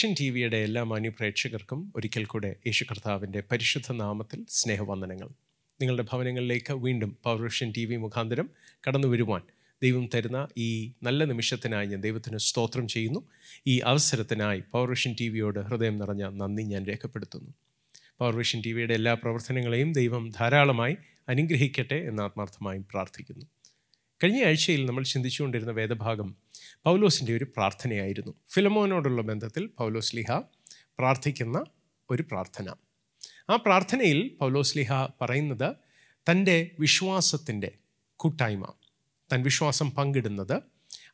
Vision T വിയുടെ എല്ലാ മാന്യപ്രേക്ഷകർക്കും ഒരിക്കൽ കൂടെ യേശു കർത്താവിന്റെ പരിശുദ്ധ നാമത്തിൽ സ്നേഹവന്ദനങ്ങൾ. നിങ്ങളുടെ ഭവനങ്ങളിലേക്ക് വീണ്ടും പവർ വിഷൻ ടി വി മുഖാന്തരം കടന്നു വരുവാൻ ദൈവം തരുന്ന ഈ നല്ല നിമിഷത്തിനായി ഞാൻ ദൈവത്തിന് സ്തോത്രം ചെയ്യുന്നു. ഈ അവസരത്തിനായി പവർ വിഷൻ ടി വിയോട് ഹൃദയം നിറഞ്ഞ നന്ദി ഞാൻ രേഖപ്പെടുത്തുന്നു. പവർ വിഷൻ ടി വിയുടെ എല്ലാ പ്രവർത്തനങ്ങളെയും ദൈവം ധാരാളമായി അനുഗ്രഹിക്കട്ടെ എന്ന് ആത്മാർത്ഥമായും പ്രാർത്ഥിക്കുന്നു. കഴിഞ്ഞ ആഴ്ചയിൽ നമ്മൾ ചിന്തിച്ചുകൊണ്ടിരുന്ന വേദഭാഗം പൗലോസിന്റെ ഒരു പ്രാർത്ഥനയായിരുന്നു. ഫിലമോനോടുള്ള ബന്ധത്തിൽ പൗലോസ് ലിഹ പ്രാർത്ഥിക്കുന്ന ഒരു പ്രാർത്ഥന. ആ പ്രാർത്ഥനയിൽ പൗലോസ് ലിഹ പറയുന്നത് തന്റെ വിശ്വാസത്തിന്റെ കൂട്ടായ്മ തൻ വിശ്വാസം പങ്കിടുന്നത്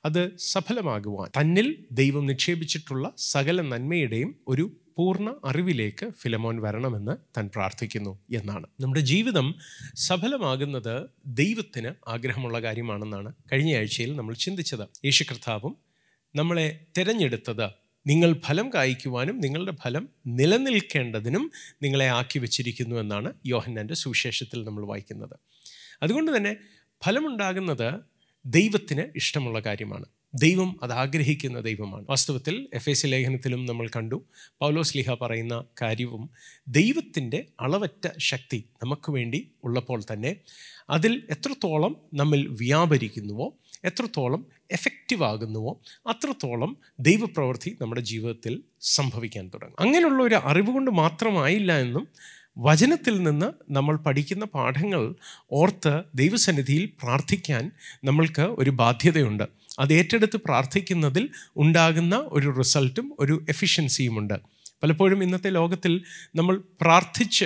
അത് സഫലമാകുവാൻ തന്നിൽ ദൈവം നിക്ഷേപിച്ചിട്ടുള്ള സകല നന്മയുടെയും ഒരു പൂർണ അറിവിലേക്ക് ഫിലമോൻ വരണമെന്ന് താൻ പ്രാർത്ഥിക്കുന്നു എന്നാണ്. നമ്മുടെ ജീവിതം സഫലമാകുന്നത് ദൈവത്തിന് ആഗ്രഹമുള്ള കാര്യമാണെന്നാണ് കഴിഞ്ഞ ആഴ്ചയിൽ നമ്മൾ ചിന്തിച്ചത്. യേശു കർത്താവും നമ്മളെ തിരഞ്ഞെടുത്തത് നിങ്ങൾ ഫലം കായ്ക്കുവാനും നിങ്ങളുടെ ഫലം നിലനിൽക്കേണ്ടതിനും നിങ്ങളെ ആക്കി വച്ചിരിക്കുന്നു എന്നാണ് യോഹന്നാന്റെ സുവിശേഷത്തിൽ നമ്മൾ വായിക്കുന്നത്. അതുകൊണ്ട് തന്നെ ഫലമുണ്ടാകുന്നത് ദൈവത്തിന് ഇഷ്ടമുള്ള കാര്യമാണ്. ദൈവം അത് ആഗ്രഹിക്കുന്ന ദൈവമാണ്. വാസ്തവത്തിൽ എഫ് എസ് ലേഖനത്തിലും നമ്മൾ കണ്ടു. പൗലോസ് ലിഹ പറയുന്ന കാര്യവും ദൈവത്തിന്റെ അളവറ്റ ശക്തി നമുക്ക് വേണ്ടി ഉള്ളപ്പോൾ തന്നെ അതിൽ എത്രത്തോളം നമ്മൾ വ്യാപരിക്കുന്നുവോ എത്രത്തോളം എഫക്റ്റീവ് ആകുന്നുവോ അത്രത്തോളം ദൈവപ്രവൃത്തി നമ്മുടെ ജീവിതത്തിൽ സംഭവിക്കാൻ തുടങ്ങും. അങ്ങനെയുള്ള ഒരു അറിവ് കൊണ്ട് മാത്രമായില്ല എന്നും വചനത്തിൽ നിന്ന് നമ്മൾ പഠിക്കുന്ന പാഠങ്ങൾ ഓർത്ത് ദൈവസന്നിധിയിൽ പ്രാർത്ഥിക്കാൻ നമ്മൾക്ക് ഒരു ബാധ്യതയുണ്ട്. അത് ഏറ്റെടുത്ത് പ്രാർത്ഥിക്കുന്നതിൽ ഉണ്ടാകുന്ന ഒരു റിസൾട്ടും ഒരു എഫിഷ്യൻസിയുമുണ്ട്. പലപ്പോഴും ഇന്നത്തെ ലോകത്തിൽ നമ്മൾ പ്രാർത്ഥിച്ച്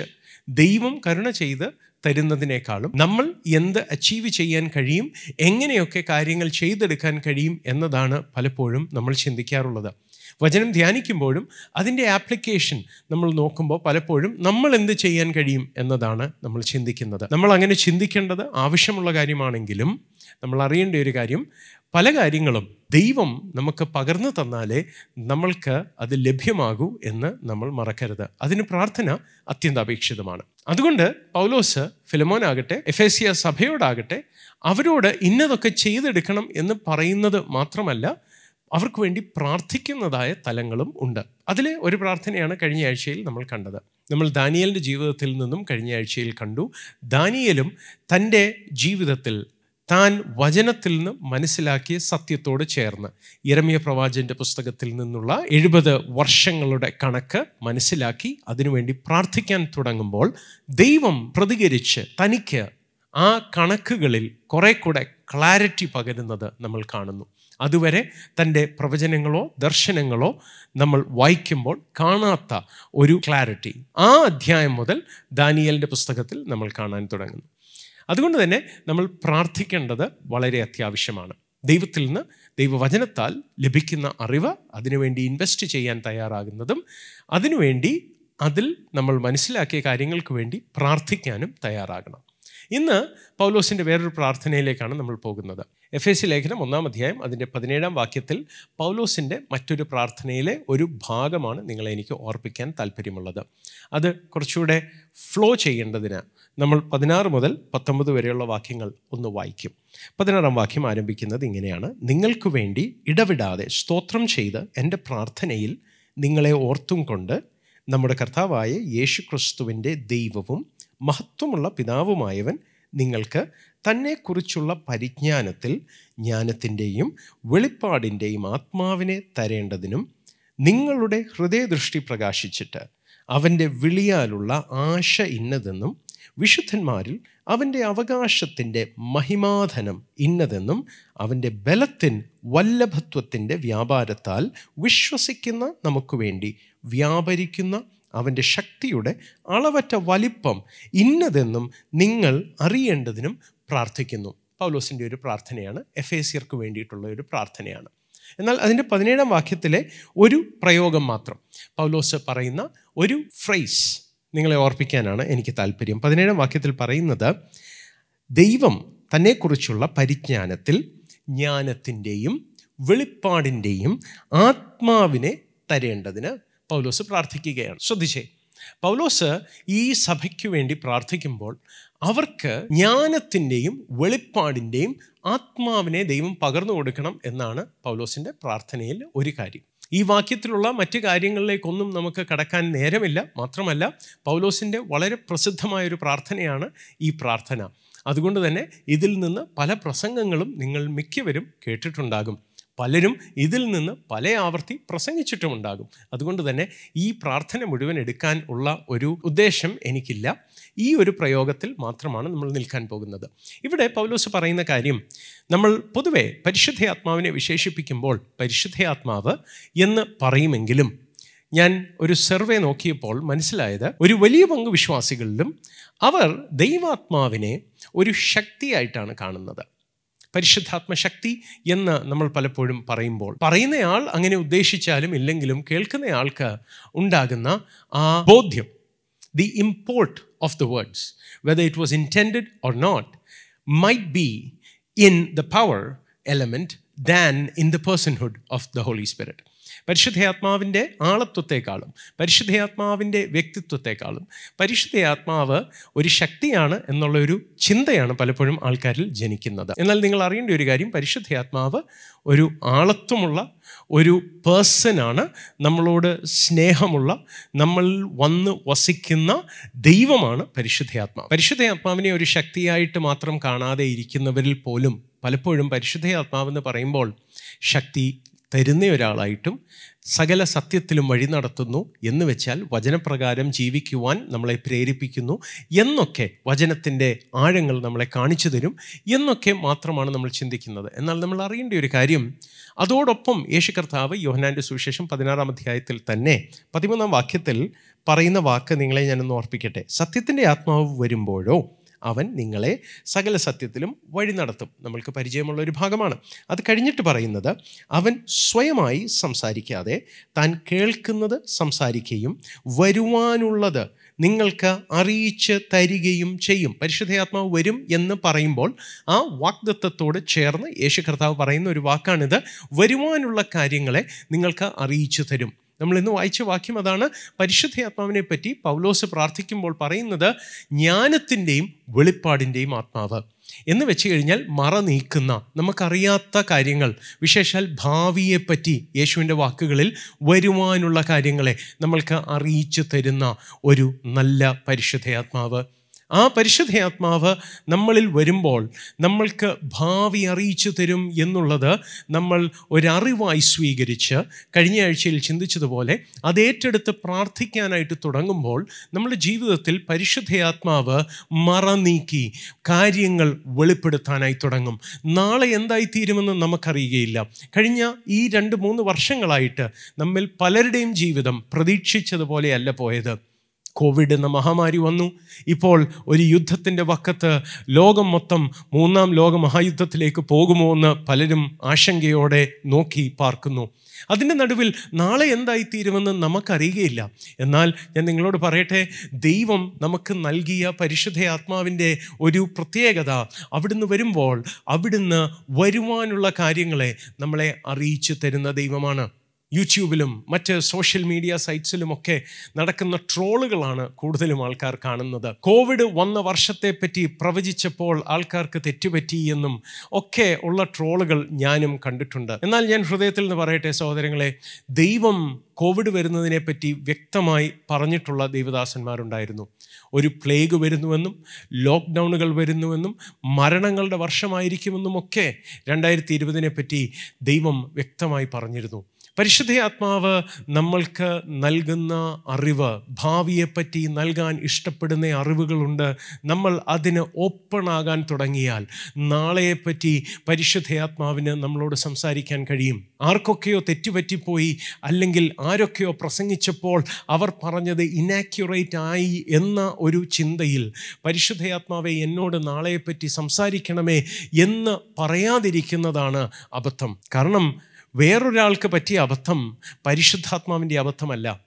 ദൈവം കരുണ ചെയ്ത് തരുന്നതിനേക്കാളും നമ്മൾ എന്ത് അച്ചീവ് ചെയ്യാൻ കഴിയും എങ്ങനെയൊക്കെ കാര്യങ്ങൾ ചെയ്തെടുക്കാൻ കഴിയും എന്നതാണ് പലപ്പോഴും നമ്മൾ ചിന്തിക്കാറുള്ളത്. വചനം ധ്യാനിക്കുമ്പോഴും അതിന്റെ ആപ്ലിക്കേഷൻ നമ്മൾ നോക്കുമ്പോൾ പലപ്പോഴും നമ്മൾ എന്ത് ചെയ്യാൻ കഴിയും എന്നതാണ് നമ്മൾ ചിന്തിക്കുന്നത്. നമ്മൾ അങ്ങനെ ചിന്തിക്കേണ്ടത് ആവശ്യമുള്ള കാര്യമാണെങ്കിലും നമ്മൾ അറിയേണ്ട ഒരു കാര്യം പല കാര്യങ്ങളും ദൈവം നമുക്ക് പകർന്നു തന്നാലേ നമ്മൾക്ക് അത് ലഭ്യമാകൂ എന്ന് നമ്മൾ മറക്കരുത്. അതിന് പ്രാർത്ഥന അത്യന്താപേക്ഷിതമാണ്. അതുകൊണ്ട് പൗലോസ് ഫിലമോനാകട്ടെ എഫേസിയ സഭയോടാകട്ടെ അവരോട് ഇന്നതൊക്കെ ചെയ്തെടുക്കണം എന്ന് പറയുന്നത് മാത്രമല്ല അവർക്ക് വേണ്ടി പ്രാർത്ഥിക്കുന്നതായ തലങ്ങളും ഉണ്ട്. അതിൽ ഒരു പ്രാർത്ഥനയാണ് കഴിഞ്ഞ ആഴ്ചയിൽ നമ്മൾ കണ്ടത്. നമ്മൾ ദാനിയലിന്റെ ജീവിതത്തിൽ നിന്നും കഴിഞ്ഞ ആഴ്ചയിൽ കണ്ടു. ദാനിയലും തന്റെ ജീവിതത്തിൽ താൻ വചനത്തിൽ നിന്ന് മനസ്സിലാക്കിയ സത്യത്തോട് ചേർന്ന് ഇരമിയ പ്രവാചന്റെ പുസ്തകത്തിൽ നിന്നുള്ള എഴുപത് വർഷങ്ങളുടെ കണക്ക് മനസ്സിലാക്കി അതിനുവേണ്ടി പ്രാർത്ഥിക്കാൻ തുടങ്ങുമ്പോൾ ദൈവം പ്രതികരിച്ച് തനിക്ക് ആ കണക്കുകളിൽ കുറേ കൂടെ ക്ലാരിറ്റി പകരുന്നത് നമ്മൾ കാണുന്നു. അതുവരെ തന്റെ പ്രവചനങ്ങളോ ദർശനങ്ങളോ നമ്മൾ വായിക്കുമ്പോൾ കാണാത്ത ഒരു ക്ലാരിറ്റി. ആ അധ്യായം മുതൽ ദാനിയലിന്റെ പുസ്തകത്തിൽ നമ്മൾ കാണാൻ തുടങ്ങുന്നു. അതുകൊണ്ട് തന്നെ നമ്മൾ പ്രാർത്ഥിക്കേണ്ടത് വളരെ അത്യാവശ്യമാണ്. ദൈവത്തിൽ നിന്ന് ദൈവവചനത്താൽ ലഭിക്കുന്ന അറിവ് അതിനുവേണ്ടി ഇൻവെസ്റ്റ് ചെയ്യാൻ തയ്യാറാകുന്നതും അതിനുവേണ്ടി അതിൽ നമ്മൾ മനസ്സിലാക്കിയ കാര്യങ്ങൾക്ക് വേണ്ടി പ്രാർത്ഥിക്കാനും തയ്യാറാകണം. ഇന്ന് പൗലോസിന്റെ വേറൊരു പ്രാർത്ഥനയിലേക്കാണ് നമ്മൾ പോകുന്നത്. എഫ് എസ് സി ലേഖനം ഒന്നാം അധ്യായം അതിന്റെ പതിനേഴാം വാക്യത്തിൽ പൗലോസിന്റെ മറ്റൊരു പ്രാർത്ഥനയിലെ ഒരു ഭാഗമാണ് നിങ്ങളെ എനിക്ക് ഓർപ്പിക്കാൻ താല്പര്യമുള്ളത് അത് കുറച്ചുകൂടെ ഫ്ലോ ചെയ്യേണ്ടതിന് നമ്മൾ പതിനാറ് മുതൽ പത്തൊമ്പത് വരെയുള്ള വാക്യങ്ങൾ ഒന്ന് വായിക്കും. പതിനാറാം വാക്യം ആരംഭിക്കുന്നത് ഇങ്ങനെയാണ്. നിങ്ങൾക്ക് വേണ്ടി ഇടവിടാതെ സ്തോത്രം ചെയ്ത് എന്റെ പ്രാർത്ഥനയിൽ നിങ്ങളെ ഓർത്തും കൊണ്ട് നമ്മുടെ കർത്താവായ യേശു ക്രിസ്തുവിന്റെ ദൈവവും മഹത്വമുള്ള പിതാവുമായവൻ നിങ്ങൾക്ക് തന്നെക്കുറിച്ചുള്ള പരിജ്ഞാനത്തിൽ ജ്ഞാനത്തിന്റെയും വെളിപ്പാടിന്റെയും ആത്മാവിനെ തരേണ്ടതിനും നിങ്ങളുടെ ഹൃദയദൃഷ്ടി പ്രകാശിച്ചിട്ട് അവന്റെ വിളിയാലുള്ള ആശ ഇന്നതെന്നും വിശുദ്ധന്മാരിൽ അവന്റെ അവകാശത്തിന്റെ മഹിമാധനം ഇന്നതെന്നും അവന്റെ ബലത്തിൻ വല്ലഭത്വത്തിന്റെ വ്യാപാരത്താൽ വിശ്വസിക്കുന്ന നമുക്ക് വേണ്ടി വ്യാപരിക്കുന്ന അവന്റെ ശക്തിയുടെ അളവറ്റ വലിപ്പം ഇന്നതെന്നും നിങ്ങൾ അറിയേണ്ടതിനും പ്രാർത്ഥിക്കുന്നു. പൗലോസിന്റെ ഒരു പ്രാർത്ഥനയാണ് എഫ് എ സിയർക്ക് വേണ്ടിയിട്ടുള്ള ഒരു പ്രാർത്ഥനയാണ്. എന്നാൽ അതിന്റെ പതിനേഴാം വാക്യത്തിലെ ഒരു പ്രയോഗം മാത്രം പൗലോസ് പറയുന്ന ഒരു ഫ്രൈസ് നിങ്ങളെ ഓർപ്പിക്കാനാണ് എനിക്ക് താല്പര്യം പതിനേഴാം വാക്യത്തിൽ പറയുന്നത് ദൈവം തന്നെക്കുറിച്ചുള്ള പരിജ്ഞാനത്തിൽ ജ്ഞാനത്തിന്റെയും വെളിപ്പാടിന്റെയും ആത്മാവിനെ തരേണ്ടതിന് പൗലോസ് പ്രാർത്ഥിക്കുകയാണ്. ശ്രദ്ധിച്ചേ. പൗലോസ് ഈ സഭയ്ക്ക് വേണ്ടി പ്രാർത്ഥിക്കുമ്പോൾ അവർക്ക് ജ്ഞാനത്തിന്റെയും വെളിപ്പാടിന്റെയും ആത്മാവിനെ ദൈവം പകർന്നു കൊടുക്കണം എന്നാണ് പൗലോസിന്റെ പ്രാർത്ഥനയിൽ ഒരു കാര്യം. ഈ വാക്യത്തിലുള്ള മറ്റ് കാര്യങ്ങളിലേക്കൊന്നും നമുക്ക് കടക്കാൻ നേരമില്ല. മാത്രമല്ല പൗലോസിന്റെ വളരെ പ്രസിദ്ധമായൊരു പ്രാർത്ഥനയാണ് ഈ പ്രാർത്ഥന. അതുകൊണ്ട് തന്നെ ഇതിൽ നിന്ന് പല പ്രസംഗങ്ങളും നിങ്ങൾ മിക്കവരും കേട്ടിട്ടുണ്ടാകും. പലരും ഇതിൽ നിന്ന് പല ആവർത്തി പ്രസംഗിച്ചിട്ടുമുണ്ടാകും. അതുകൊണ്ട് തന്നെ ഈ പ്രാർത്ഥന മുഴുവൻ എടുക്കാൻ ഉള്ള ഒരു ഉദ്ദേശം എനിക്കില്ല. ഈ ഒരു പ്രയോഗത്തിൽ മാത്രമാണ് നമ്മൾ നിൽക്കാൻ പോകുന്നത്. ഇവിടെ പൗലോസ് പറയുന്ന കാര്യം നമ്മൾ പൊതുവെ പരിശുദ്ധയാത്മാവിനെ വിശേഷിപ്പിക്കുമ്പോൾ പരിശുദ്ധയാത്മാവ് എന്ന് പറയുമെങ്കിലും ഞാൻ ഒരു സർവേ നോക്കിയപ്പോൾ മനസ്സിലായത് ഒരു വലിയ പങ്ക് വിശ്വാസികളിലും അവർ ദൈവാത്മാവിനെ ഒരു ശക്തിയായിട്ടാണ് കാണുന്നത്. പരിശുദ്ധാത്മശക്തി എന്ന് നമ്മൾ പലപ്പോഴും പറയുമ്പോൾ പറയുന്നയാൾ അങ്ങനെ ഉദ്ദേശിച്ചാലും ഇല്ലെങ്കിലും കേൾക്കുന്നയാൾക്ക് ഉണ്ടാകുന്ന ആ ബോധ്യം the import of the words whether it was intend or not might be in the power element than in the personhood of the Holy Spirit പരിശുദ്ധയാത്മാവിന്റെ ആളത്വത്തെക്കാളും പരിശുദ്ധയാത്മാവിന്റെ വ്യക്തിത്വത്തെക്കാളും പരിശുദ്ധയാത്മാവ് ഒരു ശക്തിയാണ് എന്നുള്ളൊരു ചിന്തയാണ് പലപ്പോഴും ആൾക്കാരിൽ ജനിക്കുന്നത്. എന്നാൽ നിങ്ങൾ അറിയേണ്ട ഒരു കാര്യം പരിശുദ്ധയാത്മാവ് ഒരു ആളത്വമുള്ള ഒരു പേഴ്സണാണ് നമ്മളോട് സ്നേഹമുള്ള നമ്മൾ വന്ന് വസിക്കുന്ന ദൈവമാണ് പരിശുദ്ധയാത്മാവ്. പരിശുദ്ധയാത്മാവിനെ ഒരു ശക്തിയായിട്ട് മാത്രം കാണാതെ ഇരിക്കുന്നവരിൽ പോലും പലപ്പോഴും പരിശുദ്ധയാത്മാവെന്ന് പറയുമ്പോൾ ശക്തി തരുന്ന ഒരാളായിട്ടും സകല സത്യത്തിലും വഴി നടത്തുന്നു എന്ന് വെച്ചാൽ വചനപ്രകാരം ജീവിക്കുവാൻ നമ്മളെ പ്രേരിപ്പിക്കുന്നു എന്നൊക്കെ വചനത്തിന്റെ ആഴങ്ങൾ നമ്മളെ കാണിച്ചു തരും എന്നൊക്കെ മാത്രമാണ് നമ്മൾ ചിന്തിക്കുന്നത്. എന്നാൽ നമ്മൾ അറിയേണ്ട ഒരു കാര്യം അതോടൊപ്പം യേശു കർത്താവ് യോഹനാന്റെ സുവിശേഷം പതിനാറാം അധ്യായത്തിൽ തന്നെ പതിമൂന്നാം വാക്യത്തിൽ പറയുന്ന വാക്ക് നിങ്ങളെ ഞാനൊന്ന് ഓർപ്പിക്കട്ടെ. സത്യത്തിന്റെ ആത്മാവ് വരുമ്പോഴോ അവൻ നിങ്ങളെ സകല സത്യത്തിലും വഴി നടത്തും. നമ്മൾക്ക് പരിചയമുള്ള ഒരു ഭാഗമാണ്. അത് കഴിഞ്ഞിട്ട് പറയുന്നത് അവൻ സ്വയമായി സംസാരിക്കാതെ താൻ കേൾക്കുന്നത് സംസാരിക്കുകയും വരുവാനുള്ളത് നിങ്ങൾക്ക് അറിയിച്ച് തരികയും ചെയ്യും. പരിശുദ്ധയാത്മാവ് വരും എന്ന് പറയുമ്പോൾ ആ വാഗ്ദത്വത്തോട് ചേർന്ന് യേശു കർത്താവ് പറയുന്ന ഒരു വാക്കാണിത്. വരുവാനുള്ള കാര്യങ്ങളെ നിങ്ങൾക്ക് അറിയിച്ചു തരും. നമ്മൾ ഇന്ന് വായിച്ച വാക്യം അതാണ്. പരിശുദ്ധയാത്മാവിനെ പറ്റി പൗലോസ് പ്രാർത്ഥിക്കുമ്പോൾ പറയുന്നത് ജ്ഞാനത്തിന്റെയും വെളിപ്പാടിന്റെയും ആത്മാവ്. എന്ന് വെച്ച് കഴിഞ്ഞാൽ മറ നീക്കുന്ന നമുക്കറിയാത്ത കാര്യങ്ങൾ വിശേഷാൽ ഭാവിയെപ്പറ്റി യേശുവിന്റെ വാക്കുകളിൽ വരുവാനുള്ള കാര്യങ്ങളെ നമ്മൾക്ക് അറിയിച്ചു തരുന്ന ഒരു നല്ല പരിശുദ്ധയാത്മാവ് ആ പരിശുദ്ധയാത്മാവ് നമ്മളിൽ വരുമ്പോൾ നമ്മൾക്ക് ഭാവി അറിയിച്ചു തരും എന്നുള്ളത് നമ്മൾ ഒരറിവായി സ്വീകരിച്ച് കഴിഞ്ഞ ആഴ്ചയിൽ ചിന്തിച്ചതുപോലെ അത് ഏറ്റെടുത്ത് പ്രാർത്ഥിക്കാനായിട്ട് തുടങ്ങുമ്പോൾ നമ്മുടെ ജീവിതത്തിൽ പരിശുദ്ധയാത്മാവ് മറ നീക്കി കാര്യങ്ങൾ വെളിപ്പെടുത്താനായി തുടങ്ങും. നാളെ എന്തായിത്തീരുമെന്ന് നമുക്കറിയുകയില്ല. കഴിഞ്ഞ ഈ രണ്ട് മൂന്ന് വർഷങ്ങളായിട്ട് നമ്മിൽ പലരുടെയും ജീവിതം പ്രതീക്ഷിച്ചതുപോലെയല്ല പോയത്. കോവിഡ് എന്ന മഹാമാരി വന്നു. ഇപ്പോൾ ഒരു യുദ്ധത്തിന്റെ വക്കത്ത് ലോകം മൊത്തം മൂന്നാം ലോക മഹായുദ്ധത്തിലേക്ക് പോകുമോ എന്ന് പലരും ആശങ്കയോടെ നോക്കി പാർക്കുന്നു. അതിന്റെ നടുവിൽ നാളെ എന്തായി തീരുമെന്ന് നമുക്കറിയുകയില്ല. എന്നാൽ ഞാൻ നിങ്ങളോട് പറയട്ടെ ദൈവം നമുക്ക് നൽകിയ പരിശുദ്ധ ആത്മാവിന്റെ ഒരു പ്രത്യേകത അവിടുന്ന് വരുമ്പോൾ അവിടുന്ന് വരുവാനുള്ള കാര്യങ്ങളെ നമ്മളെ അറിയിച്ചു തരുന്ന ദൈവമാണ്. യൂട്യൂബിലും മറ്റ് സോഷ്യൽ മീഡിയ സൈറ്റ്സിലുമൊക്കെ നടക്കുന്ന ട്രോളുകളാണ് കൂടുതലും ആൾക്കാർ കാണുന്നത്. കോവിഡ് വന്ന വർഷത്തെപ്പറ്റി പ്രവചിച്ചപ്പോൾ ആൾക്കാർക്ക് തെറ്റുപറ്റി എന്നും ഒക്കെ ഉള്ള ട്രോളുകൾ ഞാനും കണ്ടിട്ടുണ്ട്. എന്നാൽ ഞാൻ ഹൃദയത്തിൽ നിന്ന് പറയട്ടെ സഹോദരങ്ങളെ ദൈവം കോവിഡ് വരുന്നതിനെപ്പറ്റി വ്യക്തമായി പറഞ്ഞിട്ടുള്ള ദൈവദാസന്മാരുണ്ടായിരുന്നു. ഒരു പ്ലേഗ് വരുന്നുവെന്നും ലോക്ക്ഡൗണുകൾ വരുന്നുവെന്നും മരണങ്ങളുടെ വർഷമായിരിക്കുമെന്നും ഒക്കെ രണ്ടായിരത്തി ഇരുപതിനെപ്പറ്റി ദൈവം വ്യക്തമായി പറഞ്ഞിരുന്നു. പരിശുദ്ധ ആത്മാവ് നമ്മൾക്ക് നൽകുന്ന അറിവ് ഭാവിയെപ്പറ്റി നൽകാൻ ഇഷ്ടപ്പെടുന്ന അറിവുകളുണ്ട്. നമ്മൾ അതിന് ഓപ്പൺ ആകാൻ തുടങ്ങിയാൽ നാളെയെപ്പറ്റി പരിശുദ്ധ ആത്മാവിന് നമ്മളോട് സംസാരിക്കാൻ കഴിയും. ആർക്കൊക്കെയോ തെറ്റുപറ്റിപ്പോയി അല്ലെങ്കിൽ ആരൊക്കെയോ പ്രസംഗിച്ചപ്പോൾ അവർ പറഞ്ഞത് ഇനാക്യുറേറ്റ് ആയി എന്ന ഒരു ചിന്തയിൽ പരിശുദ്ധയാത്മാവെ എന്നോട് നാളെയെപ്പറ്റി സംസാരിക്കണമേ എന്ന് പറയാതിരിക്കുന്നതാണ് അബദ്ധം. കാരണം വേറൊരാൾക്ക് പറ്റിയ അബദ്ധം പരിശുദ്ധാത്മാവിന്റെ അബദ്ധമല്ല.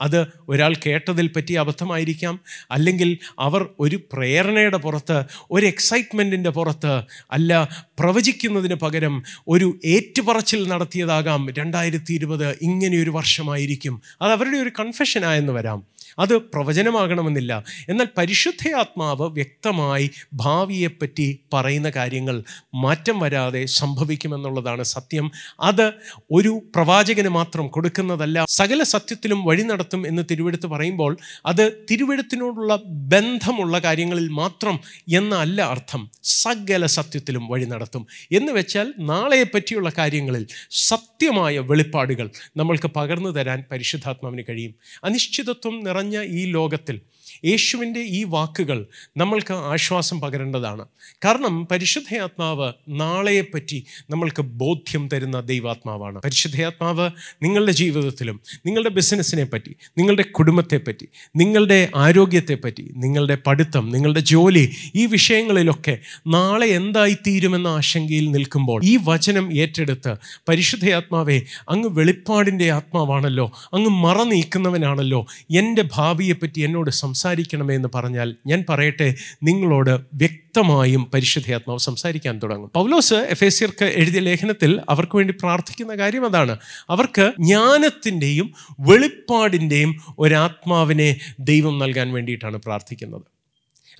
അത് ഒരാൾ കേട്ടതിൽ പറ്റിയ അബദ്ധമായിരിക്കാം. അല്ലെങ്കിൽ അവർ ഒരു പ്രേരണയുടെ പുറത്ത് ഒരു എക്സൈറ്റ്മെന്റിന്റെ പുറത്ത് അല്ല പ്രവചിക്കുന്നതിന് പകരം ഒരു ഏറ്റുപറച്ചിൽ നടത്തിയതാകാം രണ്ടായിരത്തി ഇരുപത് ഇങ്ങനെയൊരു വർഷമായിരിക്കും. അത് അവരുടെ ഒരു കൺഫെഷനായെന്ന് വരാം. അത് പ്രവചനമാകണമെന്നില്ല. എന്നാൽ പരിശുദ്ധയാത്മാവ് വ്യക്തമായി ഭാവിയെപ്പറ്റി പറയുന്ന കാര്യങ്ങൾ മാറ്റം വരാതെ സംഭവിക്കുമെന്നുള്ളതാണ് സത്യം. അത് ഒരു പ്രവാചകന് മാത്രം കൊടുക്കുന്നതല്ല സകല സത്യത്തിലും വഴി നടത്തും എന്ന് തിരുവെടുത്ത് പറയുമ്പോൾ അത് തിരുവെടുത്തിനോടുള്ള ബന്ധമുള്ള കാര്യങ്ങളിൽ മാത്രം എന്നല്ല അർത്ഥം. സകല സത്യത്തിലും വഴി നടത്തും. എന്ന് വെച്ചാൽ നാളെയെ പറ്റിയുള്ള കാര്യങ്ങളിൽ സത്യമായ വെളിപ്പാടുകൾ നമ്മൾക്ക് പകർന്നു തരാൻ പരിശുദ്ധാത്മാവിന് കഴിയും. അനിശ്ചിതത്വം നിറഞ്ഞ ഈ ലോകത്തിൽ യേശുവിന്റെ ഈ വാക്കുകൾ നമ്മൾക്ക് ആശ്വാസം പകരേണ്ടതാണ്. കാരണം പരിശുദ്ധയാത്മാവ് നാളെയെപ്പറ്റി നമ്മൾക്ക് ബോധ്യം തരുന്ന ദൈവാത്മാവാണ്. പരിശുദ്ധയാത്മാവ് നിങ്ങളുടെ ജീവിതത്തിലും നിങ്ങളുടെ ബിസിനസ്സിനെ പറ്റി നിങ്ങളുടെ കുടുംബത്തെപ്പറ്റി നിങ്ങളുടെ ആരോഗ്യത്തെപ്പറ്റി നിങ്ങളുടെ പഠിത്തം നിങ്ങളുടെ ജോലി ഈ വിഷയങ്ങളിലൊക്കെ നാളെ എന്തായിത്തീരുമെന്ന ആശങ്കയിൽ നിൽക്കുമ്പോൾ ഈ വചനം ഏറ്റെടുത്ത് പരിശുദ്ധയാത്മാവെ അങ്ങ് വെളിപ്പാടിന്റെ ആത്മാവാണല്ലോ അങ്ങ് മറ നീക്കുന്നവനാണല്ലോ എന്റെ ഭാവിയെപ്പറ്റി എന്നോട് സംസാരിക്കണമേ എന്ന് പറഞ്ഞാൽ ഞാൻ പറയട്ടെ നിങ്ങളോട് വ്യക്തമായും പരിശുദ്ധയാത്മാവ് സംസാരിക്കാൻ തുടങ്ങും. പൗലോസ് എഫ് എസിയർക്ക് സിയർക്ക് എഴുതിയ ലേഖനത്തിൽ അവർക്ക് വേണ്ടി പ്രാർത്ഥിക്കുന്ന കാര്യം അതാണ്. അവർക്ക് ജ്ഞാനത്തിന്റെയും വെളിപ്പാടിന്റെയും ഒരാത്മാവിനെ ദൈവം നൽകാൻ വേണ്ടിയിട്ടാണ് പ്രാർത്ഥിക്കുന്നത്.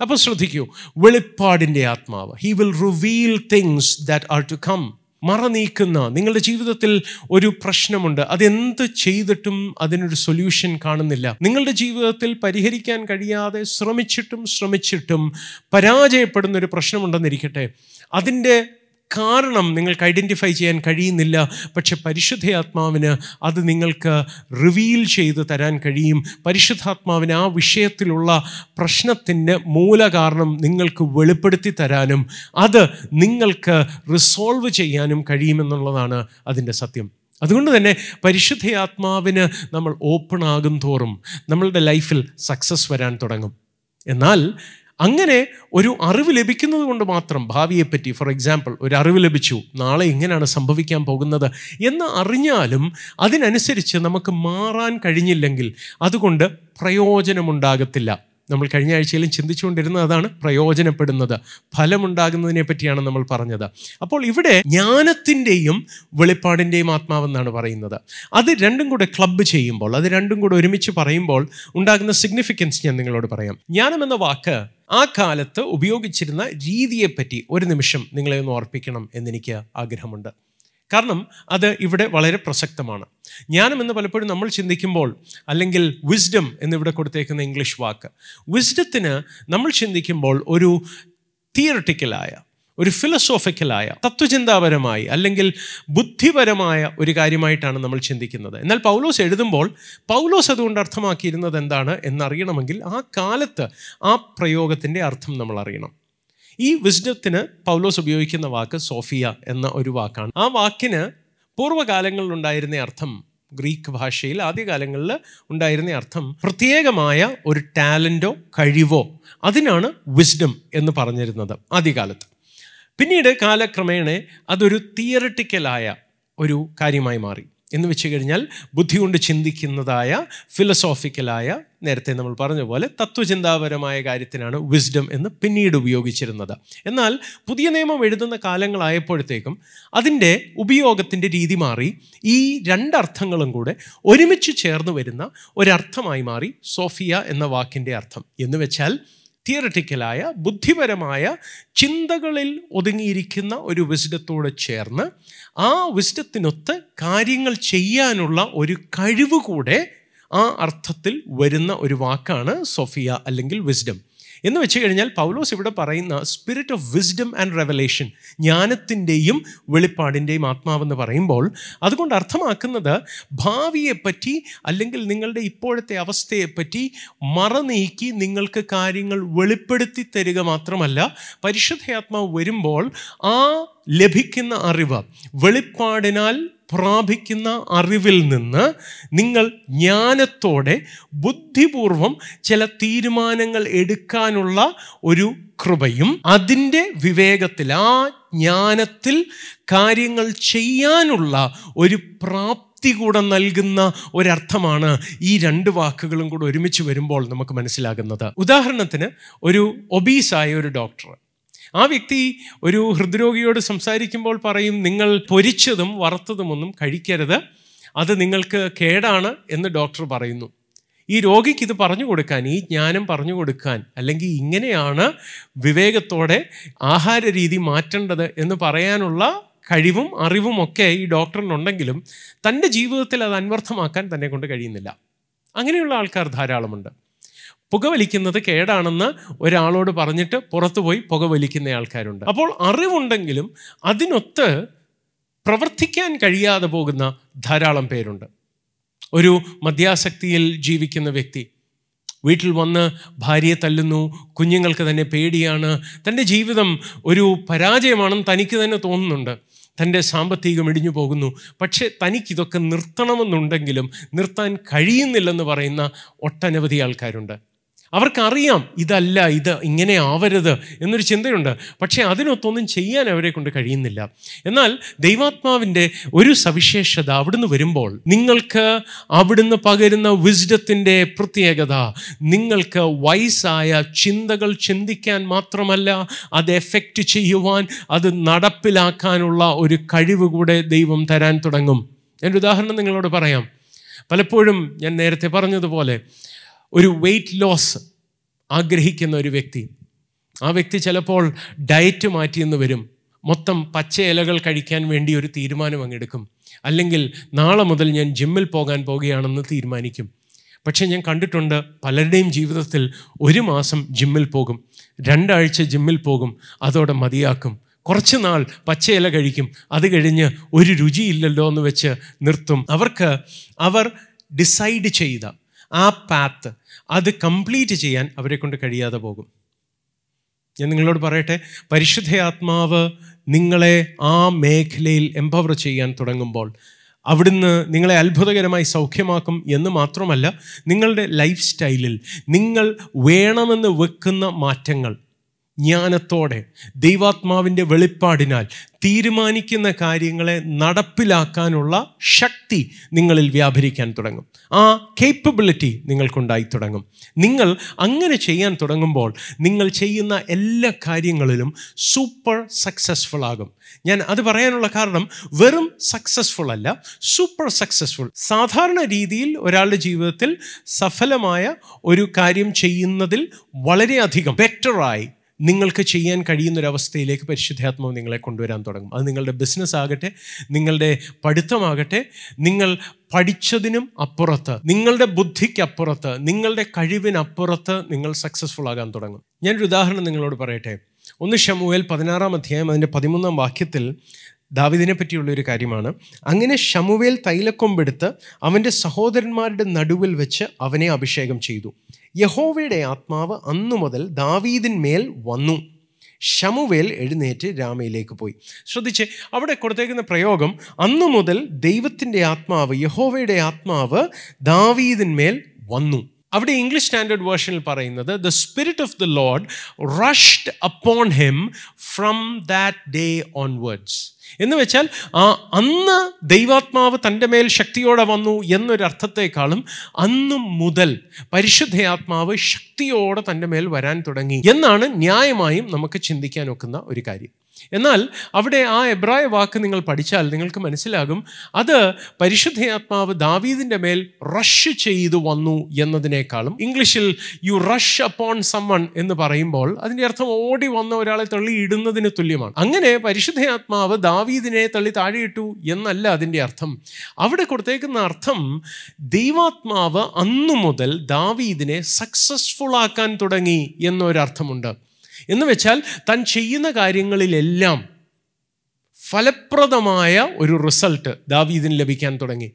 അപ്പോൾ ശ്രദ്ധിക്കൂ വെളിപ്പാടിന്റെ ആത്മാവ്. He will reveal things that are to come മറ നീക്കുന്ന നിങ്ങളുടെ ജീവിതത്തിൽ ഒരു പ്രശ്നമുണ്ട് അതെന്ത് ചെയ്തിട്ടും അതിനൊരു സൊല്യൂഷൻ കാണുന്നില്ല. നിങ്ങളുടെ ജീവിതത്തിൽ പരിഹരിക്കാൻ കഴിയാതെ ശ്രമിച്ചിട്ടും ശ്രമിച്ചിട്ടും പരാജയപ്പെടുന്ന ഒരു പ്രശ്നമുണ്ടെന്നിരിക്കട്ടെ. അതിന്റെ കാരണം നിങ്ങൾക്ക് ഐഡന്റിഫൈ ചെയ്യാൻ കഴിയുന്നില്ല. പക്ഷെ പരിശുദ്ധയാത്മാവിന് അത് നിങ്ങൾക്ക് റിവീൽ ചെയ്ത് തരാൻ കഴിയും. പരിശുദ്ധാത്മാവിന് ആ വിഷയത്തിലുള്ള പ്രശ്നത്തിന്റെ മൂലകാരണം നിങ്ങൾക്ക് വെളിപ്പെടുത്തി തരാനും അത് നിങ്ങൾക്ക് റിസോൾവ് ചെയ്യാനും കഴിയുമെന്നുള്ളതാണ് അതിന്റെ സത്യം. അതുകൊണ്ട് തന്നെ പരിശുദ്ധയാത്മാവിന് നമ്മൾ ഓപ്പൺ ആകും തോറും നമ്മളുടെ ലൈഫിൽ സക്സസ് വരാൻ തുടങ്ങും. എന്നാൽ അങ്ങനെ ഒരു അറിവ് ലഭിക്കുന്നത് കൊണ്ട് മാത്രം ഭാവിയെപ്പറ്റി ഫോർ എക്സാമ്പിൾ ഒരു അറിവ് ലഭിച്ചു നാളെ ഇങ്ങനെയാണ് സംഭവിക്കാൻ പോകുന്നത് എന്ന് അറിഞ്ഞാലും അതിനനുസരിച്ച് നമുക്ക് മാറാൻ കഴിഞ്ഞില്ലെങ്കിൽ അതുകൊണ്ട് പ്രയോജനമുണ്ടാകത്തില്ല. നമ്മൾ കഴിഞ്ഞ ആഴ്ചയിലും ചിന്തിച്ചുകൊണ്ടിരുന്നത് അതാണ് പ്രയോജനപ്പെടുന്നത് ഫലമുണ്ടാകുന്നതിനെ പറ്റിയാണ് നമ്മൾ പറഞ്ഞത്. അപ്പോൾ ഇവിടെ ജ്ഞാനത്തിന്റെയും വെളിപ്പാടിന്റെയും ആത്മാവെന്നാണ് പറയുന്നത്. അത് രണ്ടും കൂടെ ക്ലബ്ബ് ചെയ്യുമ്പോൾ അത് രണ്ടും കൂടെ ഒരുമിച്ച് പറയുമ്പോൾ ഉണ്ടാകുന്ന സിഗ്നിഫിക്കൻസ് ഞാൻ നിങ്ങളോട് പറയാം. ജ്ഞാനം എന്ന വാക്ക് ആ കാലത്ത് ഉപയോഗിച്ചിരുന്ന രീതിയെപ്പറ്റി ഒരു നിമിഷം നിങ്ങളെ ഒന്ന് ഓർപ്പിക്കണം എന്നെനിക്ക് ആഗ്രഹമുണ്ട്. കാരണം അത് ഇവിടെ വളരെ പ്രസക്തമാണ്. ജ്ഞാനം എന്ന് പലപ്പോഴും നമ്മൾ ചിന്തിക്കുമ്പോൾ അല്ലെങ്കിൽ വിസ്ഡം എന്നിവിടെ കൊടുത്തേക്കുന്ന ഇംഗ്ലീഷ് വാക്ക് വിസ്ഡത്തിന് നമ്മൾ ചിന്തിക്കുമ്പോൾ ഒരു തിയറട്ടിക്കലായ ഒരു ഫിലസോഫിക്കലായ തത്വചിന്താപരമായി അല്ലെങ്കിൽ ബുദ്ധിപരമായ ഒരു കാര്യമായിട്ടാണ് നമ്മൾ ചിന്തിക്കുന്നത്. എന്നാൽ പൗലോസ് എഴുതുമ്പോൾ പൗലോസ് അതുകൊണ്ട് അർത്ഥമാക്കിയിരുന്നത് എന്താണ് എന്നറിയണമെങ്കിൽ ആ കാലത്ത് ആ പ്രയോഗത്തിന്റെ അർത്ഥം നമ്മൾ അറിയണം. ഈ വിസ്ഡത്തിന് പൗലോസ് ഉപയോഗിക്കുന്ന വാക്ക് സോഫിയ എന്ന ഒരു വാക്കാണ്. ആ വാക്കിന് പൂർവകാലങ്ങളിൽ ഉണ്ടായിരുന്ന അർത്ഥം ഗ്രീക്ക് ഭാഷയിൽ ആദ്യകാലങ്ങളിൽ ഉണ്ടായിരുന്ന അർത്ഥം പ്രത്യേകമായ ഒരു ടാലന്റോ കഴിവോ അതിനാണ് വിസ്ഡം എന്ന് പറഞ്ഞിരുന്നത് ആദ്യകാലത്ത്. പിന്നീട് കാലക്രമേണ അതൊരു തിയറിറ്റിക്കലായ ഒരു കാര്യമായി മാറി. എന്ന് വെച്ച് കഴിഞ്ഞാൽ ബുദ്ധി കൊണ്ട് ചിന്തിക്കുന്നതായ ഫിലസോഫിക്കലായ നേരത്തെ നമ്മൾ പറഞ്ഞ പോലെ തത്വചിന്താപരമായ കാര്യത്തിനാണ് വിസ്ഡം എന്ന് പിന്നീട് ഉപയോഗിച്ചിരുന്നത്. എന്നാൽ പുതിയ നിയമം എഴുതുന്ന കാലങ്ങളായപ്പോഴത്തേക്കും അതിന്റെ ഉപയോഗത്തിന്റെ രീതി മാറി ഈ രണ്ടർത്ഥങ്ങളും കൂടെ ഒരുമിച്ച് ചേർന്ന് വരുന്ന ഒരർത്ഥമായി മാറി സോഫിയ എന്ന വാക്കിന്റെ അർത്ഥം. എന്ന് വെച്ചാൽ തിയറട്ടിക്കലായ ബുദ്ധിപരമായ ചിന്തകളിൽ ഒതുങ്ങിയിരിക്കുന്ന ഒരു വിസ്ഡത്തോട് ചേർന്ന് ആ വിസ്ഡത്തിനൊത്ത് കാര്യങ്ങൾ ചെയ്യാനുള്ള ഒരു കഴിവ് കൂടെ ആ അർത്ഥത്തിൽ വരുന്ന ഒരു വാക്കാണ് സൊഫിയ അല്ലെങ്കിൽ വിസ്ഡം. എന്ന് വെച്ച് കഴിഞ്ഞാൽ പൗലോസ് ഇവിടെ പറയുന്ന spirit of wisdom and revelation ജ്ഞാനത്തിന്റെയും വെളിപ്പാടിന്റെയും ആത്മാവെന്ന് പറയുമ്പോൾ അതുകൊണ്ട് അർത്ഥമാക്കുന്നത് ഭാവിയെപ്പറ്റി അല്ലെങ്കിൽ നിങ്ങളുടെ ഇപ്പോഴത്തെ അവസ്ഥയെപ്പറ്റി മറനീക്കി നിങ്ങൾക്ക് കാര്യങ്ങൾ വെളിപ്പെടുത്തി തരിക മാത്രമല്ല പരിശുദ്ധയാത്മാവ് വരുമ്പോൾ ആ ലഭിക്കുന്ന അറിവ് വെളിപ്പാടിനാൽ പ്രാപിക്കുന്ന അറിവിൽ നിന്ന് നിങ്ങൾ ജ്ഞാനത്തോടെ ബുദ്ധിപൂർവം ചില തീരുമാനങ്ങൾ എടുക്കാനുള്ള ഒരു കൃപയും അതിന്റെ വിവേകത്തിൽ ആ ജ്ഞാനത്തിൽ കാര്യങ്ങൾ ചെയ്യാനുള്ള ഒരു പ്രാപ്തി കൂടെ നൽകുന്ന ഒരർത്ഥമാണ് ഈ രണ്ട് വാക്കുകളും കൂടെ ഒരുമിച്ച് വരുമ്പോൾ നമുക്ക് മനസ്സിലാകുന്നത്. ഉദാഹരണത്തിന് ഒരു ഒബീസായ ഒരു ഡോക്ടർ. ആ വ്യക്തി ഒരു ഹൃദ്രോഗിയോട് സംസാരിക്കുമ്പോൾ പറയും നിങ്ങൾ പൊരിച്ചതും വറുത്തതുമൊന്നും കഴിക്കരുത്. അത് നിങ്ങൾക്ക് കേടാണ് എന്ന് ഡോക്ടർ പറയുന്നു. ഈ രോഗിക്ക് ഇത് പറഞ്ഞു കൊടുക്കാൻ ഈ ജ്ഞാനം പറഞ്ഞു കൊടുക്കാൻ അല്ലെങ്കിൽ ഇങ്ങനെയാണ് വിവേകത്തോടെ ആഹാര രീതി മാറ്റേണ്ടത് എന്ന് പറയാനുള്ള കഴിവും അറിവും ഒക്കെ ഈ ഡോക്ടറിനുണ്ടെങ്കിലും തന്റെ ജീവിതത്തിൽ അത് അന്വർത്ഥമാക്കാൻ തന്നെ കൊണ്ട് കഴിയുന്നില്ല. അങ്ങനെയുള്ള ആൾക്കാർ ധാരാളമുണ്ട്. പുകവലിക്കുന്നത് കേടാണെന്ന് ഒരാളോട് പറഞ്ഞിട്ട് പുറത്തുപോയി പുകവലിക്കുന്ന ആൾക്കാരുണ്ട്. അപ്പോൾ അറിവുണ്ടെങ്കിലും അതിനൊത്ത് പ്രവർത്തിക്കാൻ കഴിയാതെ പോകുന്ന ധാരാളം പേരുണ്ട്. ഒരു മദ്യാസക്തിയിൽ ജീവിക്കുന്ന വ്യക്തി വീട്ടിൽ വന്ന് ഭാര്യയെ തല്ലുന്നു കുഞ്ഞുങ്ങൾക്ക് തന്നെ പേടിയാണ് തന്റെ ജീവിതം ഒരു പരാജയമാണെന്ന് തനിക്ക് തന്നെ തോന്നുന്നുണ്ട്. തന്റെ സാമ്പത്തികം ഇടിഞ്ഞു പോകുന്നു. പക്ഷേ തനിക്കിതൊക്കെ നിർത്തണമെന്നുണ്ടെങ്കിലും നിർത്താൻ കഴിയുന്നില്ലെന്ന് പറയുന്ന ഒട്ടനവധി ആൾക്കാരുണ്ട്. അവർക്കറിയാം ഇതല്ല ഇത് ഇങ്ങനെ ആവരുത് എന്നൊരു ചിന്തയുണ്ട്. പക്ഷേ അതിനൊത്തൊന്നും ചെയ്യാൻ അവരെ കൊണ്ട് കഴിയുന്നില്ല. എന്നാൽ ദൈവാത്മാവിന്റെ ഒരു സവിശേഷത അവിടുന്ന് വരുമ്പോൾ നിങ്ങൾക്ക് അവിടുന്ന് പകരുന്ന വിസ്ഡത്തിന്റെ പ്രത്യേകത നിങ്ങൾക്ക് വയസ്സായ ചിന്തകൾ ചിന്തിക്കാൻ മാത്രമല്ല അത് എഫക്റ്റ് ചെയ്യുവാൻ അത് നടപ്പിലാക്കാനുള്ള ഒരു കഴിവ് കൂടെ ദൈവം തരാൻ തുടങ്ങും. എന്റെ ഉദാഹരണം നിങ്ങളോട് പറയാം. പലപ്പോഴും ഞാൻ നേരത്തെ പറഞ്ഞതുപോലെ ഒരു വെയിറ്റ് ലോസ് ആഗ്രഹിക്കുന്ന ഒരു വ്യക്തി. ആ വ്യക്തി ചിലപ്പോൾ ഡയറ്റ് മാറ്റിയെന്ന് വരും. മൊത്തം പച്ച ഇലകൾ കഴിക്കാൻ വേണ്ടി ഒരു തീരുമാനം അങ്ങെടുക്കും. അല്ലെങ്കിൽ നാളെ മുതൽ ഞാൻ ജിമ്മിൽ പോകാൻ പോകുകയാണെന്ന് തീരുമാനിക്കും. പക്ഷേ ഞാൻ കണ്ടിട്ടുണ്ട് പലരുടെയും ജീവിതത്തിൽ ഒരു മാസം ജിമ്മിൽ പോകും. രണ്ടാഴ്ച ജിമ്മിൽ പോകും. അതോടെ മതിയാക്കും. കുറച്ച് നാൾ ഇല കഴിക്കും. അത് കഴിഞ്ഞ് ഒരു രുചിയില്ലല്ലോ എന്ന് വെച്ച് നിർത്തും. അവർക്ക് അവർ ഡിസൈഡ് ചെയ്ത ആ പാത്ത് അത് കംപ്ലീറ്റ് ചെയ്യാൻ അവരെ കൊണ്ട് കഴിയാതെ പോകും. ഞാൻ നിങ്ങളോട് പറയട്ടെ പരിശുദ്ധയാത്മാവ് നിങ്ങളെ ആ മേഖലയിൽ എംപവർ ചെയ്യാൻ തുടങ്ങുമ്പോൾ അവിടുന്ന് നിങ്ങളെ അത്ഭുതകരമായി സൗഖ്യമാക്കും എന്ന് മാത്രമല്ല നിങ്ങളുടെ ലൈഫ് സ്റ്റൈലിൽ നിങ്ങൾ വേണമെന്ന് വെക്കുന്ന മാറ്റങ്ങൾ ജ്ഞാനത്തോടെ ദൈവാത്മാവിന്റെ വെളിപ്പാടിനാൽ തീരുമാനിക്കുന്ന കാര്യങ്ങളെ നടപ്പിലാക്കാനുള്ള ശക്തി നിങ്ങളിൽ വ്യാപരിക്കാൻ തുടങ്ങും. ആ കേപ്പബിലിറ്റി നിങ്ങൾക്കുണ്ടായി തുടങ്ങും. നിങ്ങൾ അങ്ങനെ ചെയ്യാൻ തുടങ്ങുമ്പോൾ നിങ്ങൾ ചെയ്യുന്ന എല്ലാ കാര്യങ്ങളിലും സൂപ്പർ സക്സസ്ഫുൾ ആകും. ഞാൻ അത് പറയാനുള്ള കാരണം വെറും സക്സസ്ഫുൾ അല്ല സൂപ്പർ സക്സസ്ഫുൾ സാധാരണ രീതിയിൽ ഒരാളുടെ ജീവിതത്തിൽ സഫലമായ ഒരു കാര്യം ചെയ്യുന്നതിൽ വളരെയധികം ബെറ്ററായി നിങ്ങൾക്ക് ചെയ്യാൻ കഴിയുന്നൊരവസ്ഥയിലേക്ക് പരിശുദ്ധാത്മാവ് നിങ്ങളെ കൊണ്ടുവരാൻ തുടങ്ങും. അത് നിങ്ങളുടെ ബിസിനസ് ആകട്ടെ നിങ്ങളുടെ പഠിത്തമാകട്ടെ നിങ്ങൾ പഠിച്ചതിനും അപ്പുറത്ത് നിങ്ങളുടെ ബുദ്ധിക്കപ്പുറത്ത് നിങ്ങളുടെ കഴിവിനപ്പുറത്ത് നിങ്ങൾ സക്സസ്ഫുൾ ആകാൻ തുടങ്ങും. ഞാനൊരു ഉദാഹരണം നിങ്ങളോട് പറയട്ടെ. ഒന്ന് ഷമുവേൽ പതിനാറാം അധ്യായം അതിന്റെ പതിമൂന്നാം വാക്യത്തിൽ ദാവിദിനെ പറ്റിയുള്ള ഒരു കാര്യമാണ്. അങ്ങനെ ഷമുവേൽ തൈലക്കൊമ്പെടുത്ത് അവന്റെ സഹോദരന്മാരുടെ നടുവിൽ വെച്ച് അവനെ അഭിഷേകം ചെയ്തു. യഹോവയുടെ ആത്മാവ് അന്നു മുതൽ ദാവീദിന്മേൽ വന്നു. ഷമുവേൽ എഴുന്നേറ്റ് രാമയിലേക്ക് പോയി. ശ്രദ്ധിച്ച് അവിടെ കൊടുത്തേക്കുന്ന പ്രയോഗം അന്നു മുതൽ ദൈവത്തിന്റെ ആത്മാവ് യഹോവയുടെ ആത്മാവ് ദാവീദിന്മേൽ വന്നു. അവിടെ ഇംഗ്ലീഷ് സ്റ്റാൻഡേർഡ് വേർഷനിൽ പറയുന്നത് the spirit of the Lord rushed upon him from that day onwards എന്ന് വെച്ചാൽ ആ അന്ന് ദൈവാത്മാവ് തന്റെ മേൽ ശക്തിയോടെ വന്നു എന്നൊരർത്ഥത്തെക്കാളും അന്നു മുതൽ പരിശുദ്ധയാത്മാവ് ശക്തിയോടെ തന്റെ മേൽ വരാൻ തുടങ്ങി എന്നാണ് ന്യായമായും നമുക്ക് ചിന്തിക്കാൻ ഒക്കുന്ന ഒരു കാര്യം. എന്നാൽ അവിടെ ആ എബ്രായ വാക്ക് നിങ്ങൾ പഠിച്ചാൽ നിങ്ങൾക്ക് മനസ്സിലാകും അത് പരിശുദ്ധയാത്മാവ് ദാവീദിന്റെ മേൽ റഷ് ചെയ്തു വന്നു എന്നതിനേക്കാളും ഇംഗ്ലീഷിൽ യു റഷ് അപ്പോൺ സമ്മൺ എന്ന് പറയുമ്പോൾ അതിന്റെ അർത്ഥം ഓടി വന്ന ഒരാളെ തള്ളി ഇടുന്നതിന് തുല്യമാണ്. അങ്ങനെ പരിശുദ്ധയാത്മാവ് ദാവീദിനെ തള്ളി താഴെയിട്ടു എന്നല്ല അതിന്റെ അർത്ഥം. അവിടെ കൊടുത്തേക്കുന്ന അർത്ഥം ദൈവാത്മാവ് അന്നു മുതൽ ദാവീദിനെ സക്സസ്ഫുൾ ആക്കാൻ തുടങ്ങി എന്നൊരർത്ഥമുണ്ട്. എന്ന് വെച്ചാൽ താൻ ചെയ്യുന്ന കാര്യങ്ങളിലെല്ലാം ഫലപ്രദമായ ഒരു റിസൾട്ട് ദാവീദിന് ലഭിക്കാൻ തുടങ്ങി.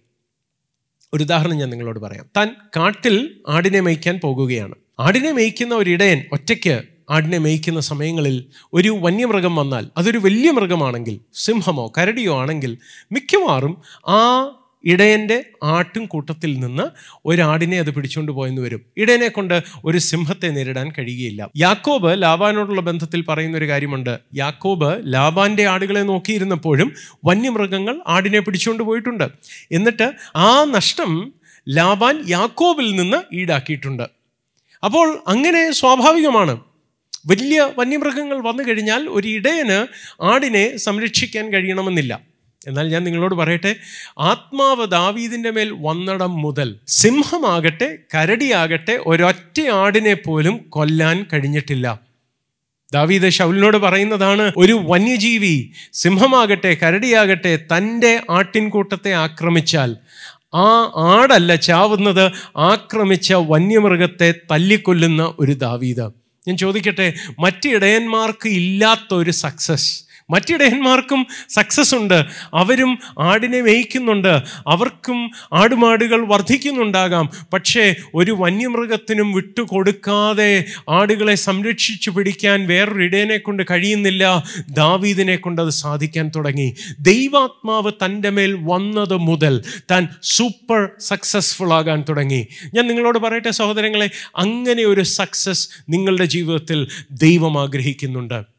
ഒരു ഉദാഹരണം ഞാൻ നിങ്ങളോട് പറയാം. താൻ കാട്ടിൽ ആടിനെ മേയ്ക്കാൻ പോകുകയാണ്. ആടിനെ മേയ്ക്കുന്ന ഒരു ഇടയൻ ഒറ്റയ്ക്ക് ആടിനെ മേയ്ക്കുന്ന സമയങ്ങളിൽ ഒരു വന്യമൃഗം വന്നാൽ അതൊരു വലിയ മൃഗമാണെങ്കിൽ സിംഹമോ കരടിയോ ആണെങ്കിൽ മിക്കവാറും ആ ഇടയന്റെ ആട്ടും കൂട്ടത്തിൽ നിന്ന് ഒരാടിനെ അത് പിടിച്ചുകൊണ്ട് പോയെന്ന് വരും. ഇടയനെ കൊണ്ട് ഒരു സിംഹത്തെ നേരിടാൻ കഴിയുകയില്ല. യാക്കോബ് ലാബാനോടുള്ള ബന്ധത്തിൽ പറയുന്ന ഒരു കാര്യമുണ്ട്. യാക്കോബ് ലാബാന്റെ ആടുകളെ നോക്കിയിരുന്നപ്പോഴും വന്യമൃഗങ്ങൾ ആടിനെ പിടിച്ചുകൊണ്ട് പോയിട്ടുണ്ട്. എന്നിട്ട് ആ നഷ്ടം ലാബാൻ യാക്കോബിൽ നിന്ന് ഈടാക്കിയിട്ടുണ്ട്. അപ്പോൾ അങ്ങനെ സ്വാഭാവികമാണ്. വലിയ വന്യമൃഗങ്ങൾ വന്നു കഴിഞ്ഞാൽ ഒരു ഇടയന് ആടിനെ സംരക്ഷിക്കാൻ കഴിയണമെന്നില്ല. എന്നാൽ ഞാൻ നിങ്ങളോട് പറയട്ടെ ആത്മാവ് ദാവീദിന്റെ മേൽ വന്നടം മുതൽ സിംഹമാകട്ടെ കരടിയാകട്ടെ ഒരൊറ്റ ആടിനെ പോലും കൊല്ലാൻ കഴിഞ്ഞിട്ടില്ല. ദാവീദ് ഷൗലിനോട് പറയുന്നതാണ് ഒരു വന്യജീവി സിംഹമാകട്ടെ കരടിയാകട്ടെ തന്റെ ആട്ടിൻകൂട്ടത്തെ ആക്രമിച്ചാൽ ആ ആടല്ല ചാവുന്നത് ആക്രമിച്ച വന്യമൃഗത്തെ തല്ലിക്കൊല്ലുന്ന ഒരു ദാവീദ്. ഞാൻ ചോദിക്കട്ടെ മറ്റ് ഇടയന്മാർക്ക് ഇല്ലാത്ത ഒരു സക്സസ് മറ്റിടയന്മാർക്കും സക്സസ് ഉണ്ട്. അവരും ആടിനെ മേയ്ക്കുന്നുണ്ട്. അവർക്കും ആടുമാടുകൾ വർദ്ധിക്കുന്നുണ്ടാകാം പക്ഷേ ഒരു വന്യമൃഗത്തിനും വിട്ടുകൊടുക്കാതെ ആടുകളെ സംരക്ഷിച്ചു പിടിക്കാൻ വേറൊരു ഇടയനെ കൊണ്ട് കഴിയുന്നില്ല. ദാവീദിനെ കൊണ്ട് അത് സാധിക്കാൻ തുടങ്ങി. ദൈവാത്മാവ് തന്റെ മേൽ വന്നത് മുതൽ താൻ സൂപ്പർ സക്സസ്ഫുൾ ആകാൻ തുടങ്ങി. ഞാൻ നിങ്ങളോട് പറയട്ടെ സഹോദരങ്ങളെ അങ്ങനെ ഒരു സക്സസ് നിങ്ങളുടെ ജീവിതത്തിൽ ദൈവം ആഗ്രഹിക്കുന്നുണ്ട്.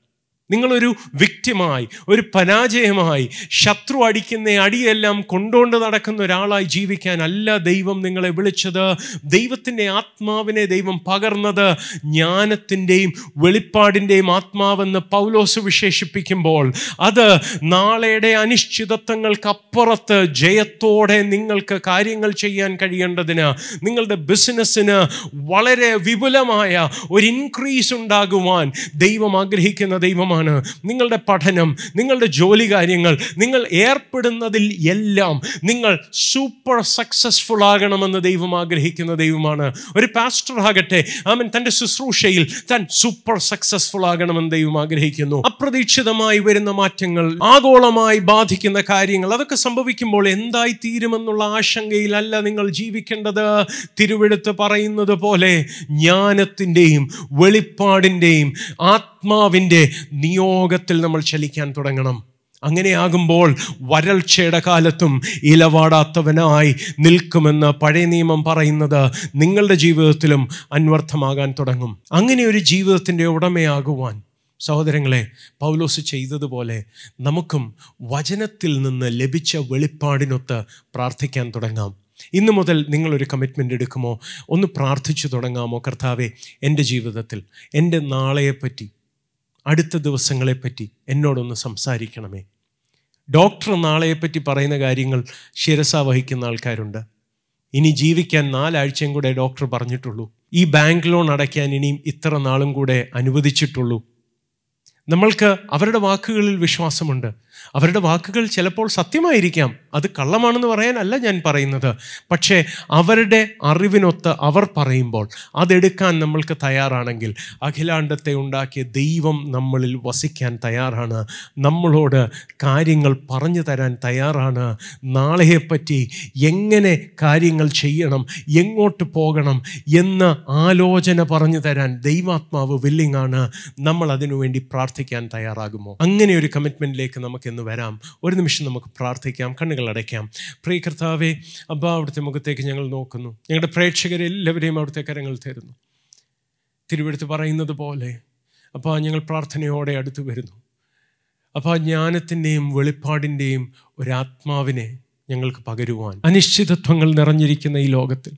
നിങ്ങളൊരു വ്യക്തിമായി ഒരു പരാജയമായി ശത്രു അടിക്കുന്ന അടിയെല്ലാം കൊണ്ടുകൊണ്ട് നടക്കുന്ന ഒരാളായി ജീവിക്കാനല്ല ദൈവം നിങ്ങളെ വിളിച്ചത്. ദൈവത്തിന്റെ ആത്മാവിനെ ദൈവം പകർന്നത് ജ്ഞാനത്തിന്റെയും വെളിപ്പാടിന്റെയും ആത്മാവെന്ന് പൗലോസ് വിശേഷിപ്പിക്കുമ്പോൾ അത് നാളെയുടെ അനിശ്ചിതത്വങ്ങൾക്കപ്പുറത്ത് ജയത്തോടെ നിങ്ങൾക്ക് കാര്യങ്ങൾ ചെയ്യാൻ കഴിയേണ്ടതിന് നിങ്ങളുടെ ബിസിനസ്സിന് വളരെ വിപുലമായ ഒരു ഇൻക്രീസ് ഉണ്ടാകുവാൻ ദൈവം ആഗ്രഹിക്കുന്ന ദൈവമാണ് നിങ്ങളുടെ പഠനം നിങ്ങളുടെ ജോലി കാര്യങ്ങൾ നിങ്ങൾ ഏർപ്പെടുന്നതിൽ എല്ലാം നിങ്ങൾ സൂപ്പർ സക്സസ്ഫുൾ ആകണമെന്ന് ദൈവം ആഗ്രഹിക്കുന്ന ദൈവമാണ്. ഒരു പാസ്റ്റർ ആകട്ടെ ആമൻ തന്റെ ശുശ്രൂഷയിൽ താൻ സൂപ്പർ സക്സസ്ഫുൾ ആകണമെന്ന് ദൈവം ആഗ്രഹിക്കുന്നു. അപ്രതീക്ഷിതമായി വരുന്ന മാറ്റങ്ങൾ ആഗോളമായി ബാധിക്കുന്ന കാര്യങ്ങൾ അതൊക്കെ സംഭവിക്കുമ്പോൾ എന്തായി തീരുമെന്നുള്ള ആശങ്കയിലല്ല നിങ്ങൾ ജീവിക്കേണ്ടത്. തിരുവെടുത്ത് പറയുന്നത് പോലെ ജ്ഞാനത്തിന്റെയും വെളിപ്പാടിന്റെയും ആത്മാവിന്റെ നിയോഗത്തിൽ നമ്മൾ ചലിക്കാൻ തുടങ്ങണം. അങ്ങനെയാകുമ്പോൾ വരൾച്ചയുടെ കാലത്തും ഇലവാടാത്തവനായി നിൽക്കുമെന്ന് പഴയ നിയമം പറയുന്നത് നിങ്ങളുടെ ജീവിതത്തിലും അന്വർത്ഥമാകാൻ തുടങ്ങും. അങ്ങനെ ഒരു ജീവിതത്തിന്റെ ഉടമയാകുവാൻ സഹോദരങ്ങളെ പൗലോസ് ചെയ്തതുപോലെ നമുക്കും വചനത്തിൽ നിന്ന് ലഭിച്ച വെളിപ്പാടിനൊത്ത് പ്രാർത്ഥിക്കാൻ തുടങ്ങാം. ഇന്നു മുതൽ നിങ്ങളൊരു കമ്മിറ്റ്മെന്റ് എടുക്കുമോ? ഒന്ന് പ്രാർത്ഥിച്ചു തുടങ്ങാമോ കർത്താവെ? എന്റെ ജീവിതത്തിൽ എന്റെ നാളെയെപ്പറ്റി അടുത്ത ദിവസങ്ങളെപ്പറ്റി എന്നോടൊന്ന് സംസാരിക്കണമേ. ഡോക്ടർ നാളെയെപ്പറ്റി പറയുന്ന കാര്യങ്ങൾ ശിരസ വഹിക്കുന്ന ആൾക്കാരുണ്ട്. ഇനി ജീവിക്കാൻ നാലാഴ്ചയും കൂടെ ഡോക്ടർ പറഞ്ഞിട്ടുള്ളൂ. ഈ ബാങ്ക് ലോൺ അടയ്ക്കാൻ ഇനിയും ഇത്ര നാളും കൂടെ അനുവദിച്ചിട്ടുള്ളൂ. നമ്മൾക്ക് അവരുടെ വാക്കുകളിൽ വിശ്വാസമുണ്ട്. അവരുടെ വാക്കുകൾ ചിലപ്പോൾ സത്യമായിരിക്കാം. അത് കള്ളമാണെന്ന് പറയാനല്ല ഞാൻ പറയുന്നത്. പക്ഷേ അവരുടെ അറിവിനൊത്ത് അവർ പറയുമ്പോൾ അതെടുക്കാൻ നമ്മൾക്ക് തയ്യാറാണെങ്കിൽ അഖിലാണ്ടത്തെ ഉണ്ടാക്കിയ ദൈവം നമ്മളിൽ വസിക്കാൻ തയ്യാറാണ്. നമ്മളോട് കാര്യങ്ങൾ പറഞ്ഞു തരാൻ തയ്യാറാണ്. നാളെയെപ്പറ്റി എങ്ങനെ കാര്യങ്ങൾ ചെയ്യണം എങ്ങോട്ട് പോകണം എന്ന ആലോചന പറഞ്ഞു തരാൻ ദൈവാത്മാവ് വില്ലിങ്ങാണ് നമ്മൾ അതിനുവേണ്ടി പ്രാർത്ഥിക്കാൻ തയ്യാറാകുമോ? അങ്ങനെ ഒരു കമ്മിറ്റ്മെന്റിലേക്ക് നമുക്ക് ഇന്ന് വരാം. ഒരു നിമിഷം നമുക്ക് പ്രാർത്ഥിക്കാം കണ്ണുകൾ അടയ്ക്കാം. പ്രിയ കർത്താവെ അബ്ബ അവിടുത്തെ മുഖത്തേക്ക് ഞങ്ങൾ നോക്കുന്നു. ഞങ്ങളുടെ പ്രേക്ഷകരെല്ലാവരെയും അവിടുത്തെ കരങ്ങൾ തരുന്നു. തിരുവെടുത്ത് പറയുന്നത് പോലെ അപ്പോൾ ഞങ്ങൾ പ്രാർത്ഥനയോടെ അടുത്തു വരുന്നു. അപ്പോൾ ജ്ഞാനത്തിന്റെയും വെളിപ്പാടിന്റെയും ഒരാത്മാവിനെ ഞങ്ങൾക്ക് പകരുവാൻ. അനിശ്ചിതത്വങ്ങൾ നിറഞ്ഞിരിക്കുന്ന ഈ ലോകത്തിൽ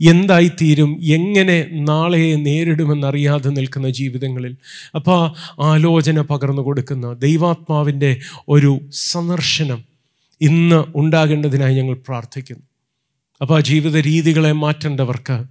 എന്തായിത്തീരും? എങ്ങനെ നാളെ നേരിടുമെന്നറിയാതെ നിൽക്കുന്ന ജീവിതങ്ങളിൽ? അപ്പോൾ ആലോചന പകർന്നു കൊടുക്കുന്ന ദൈവാത്മാവിന്റെ ഒരു സന്ദർശനം ഇന്ന് ഉണ്ടാകേണ്ടതിനായി ഞങ്ങൾ പ്രാർത്ഥിക്കുന്നു. അപ്പോൾ ആ ജീവിത രീതികളെ മാറ്റേണ്ടവർക്ക്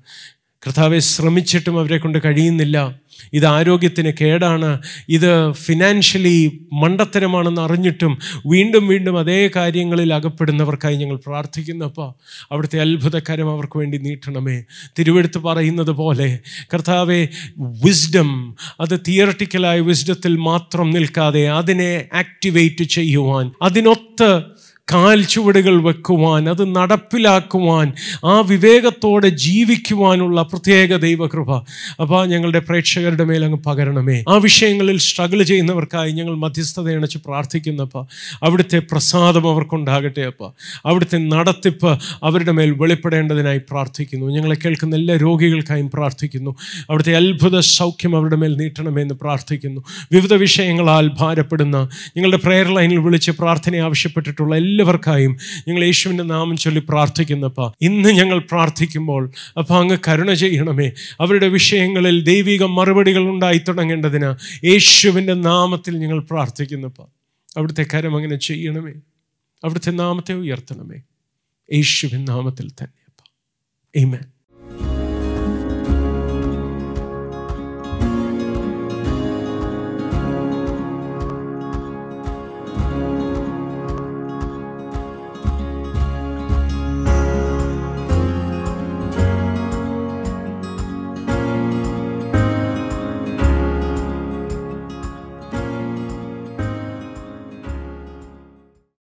കർത്താവെ ശ്രമിച്ചിട്ടും അവരെ കൊണ്ട് കഴിയുന്നില്ല. ഇത് ആരോഗ്യത്തിന് കേടാണ്. ഇത് ഫിനാൻഷ്യലി മണ്ടത്തരമാണെന്ന് അറിഞ്ഞിട്ടും വീണ്ടും വീണ്ടും അതേ കാര്യങ്ങളിൽ അകപ്പെടുന്നവർക്കായി ഞങ്ങൾ പ്രാർത്ഥിക്കുന്നപ്പോൾ അവിടുത്തെ അത്ഭുതകരം അവർക്ക് വേണ്ടി നീട്ടണമേ. തിരുവെടുത്ത് പറയുന്നത് പോലെ കർത്താവെ വിസ്ഡം അത് തിയറട്ടിക്കലായ വിസ്ഡത്തിൽ മാത്രം നിൽക്കാതെ അതിനെ ആക്ടിവേറ്റ് ചെയ്യുവാൻ അതിനൊത്ത് കാൽ ചുവടുകൾ വെക്കുവാൻ അത് നടപ്പിലാക്കുവാൻ ആ വിവേകത്തോടെ ജീവിക്കുവാനുള്ള പ്രത്യേക ദൈവകൃപ. അപ്പോൾ ഞങ്ങളുടെ പ്രേക്ഷകരുടെ മേൽ അങ്ങ് പകരണമേ. ആ വിഷയങ്ങളിൽ സ്ട്രഗിൾ ചെയ്യുന്നവർക്കായി ഞങ്ങൾ മധ്യസ്ഥത അണച്ച് പ്രാർത്ഥിക്കുന്നപ്പോൾ അവിടുത്തെ പ്രസാദം അവർക്കുണ്ടാകട്ടെ അപ്പ. അവിടുത്തെ നടത്തിപ്പ് അവരുടെ മേൽ വെളിപ്പെടേണ്ടതിനായി പ്രാർത്ഥിക്കുന്നു. ഞങ്ങളെ കേൾക്കുന്ന എല്ലാ രോഗികൾക്കായും പ്രാർത്ഥിക്കുന്നു. അവിടുത്തെ അത്ഭുത സൗഖ്യം അവരുടെ മേൽ നീട്ടണമെന്ന് പ്രാർത്ഥിക്കുന്നു. വിവിധ വിഷയങ്ങളാൽ ഭാരപ്പെടുന്ന ഞങ്ങളുടെ പ്രെയർ ലൈനിൽ വിളിച്ച് പ്രാർത്ഥന ആവശ്യപ്പെട്ടിട്ടുള്ള എല്ലാവർക്കായും ഞങ്ങൾ യേശുവിന്റെ നാമം ചൊല്ലി പ്രാർത്ഥിക്കുന്നപ്പോൾ ഇന്ന് ഞങ്ങൾ പ്രാർത്ഥിക്കുമ്പോൾ അപ്പോൾ അങ്ങ് കരുണ ചെയ്യണമേ. അവരുടെ വിഷയങ്ങളിൽ ദൈവിക മറുപടികൾ ഉണ്ടായി തുടങ്ങേണ്ടതിന് യേശുവിന്റെ നാമത്തിൽ ഞങ്ങൾ പ്രാർത്ഥിക്കുന്നപ്പ അവിടുത്തെ കരം അങ്ങനെ ചെയ്യണമേ. അവിടുത്തെ നാമത്തെ ഉയർത്തണമേ. യേശുവിൻ നാമത്തിൽ തന്നെ അപ്പം.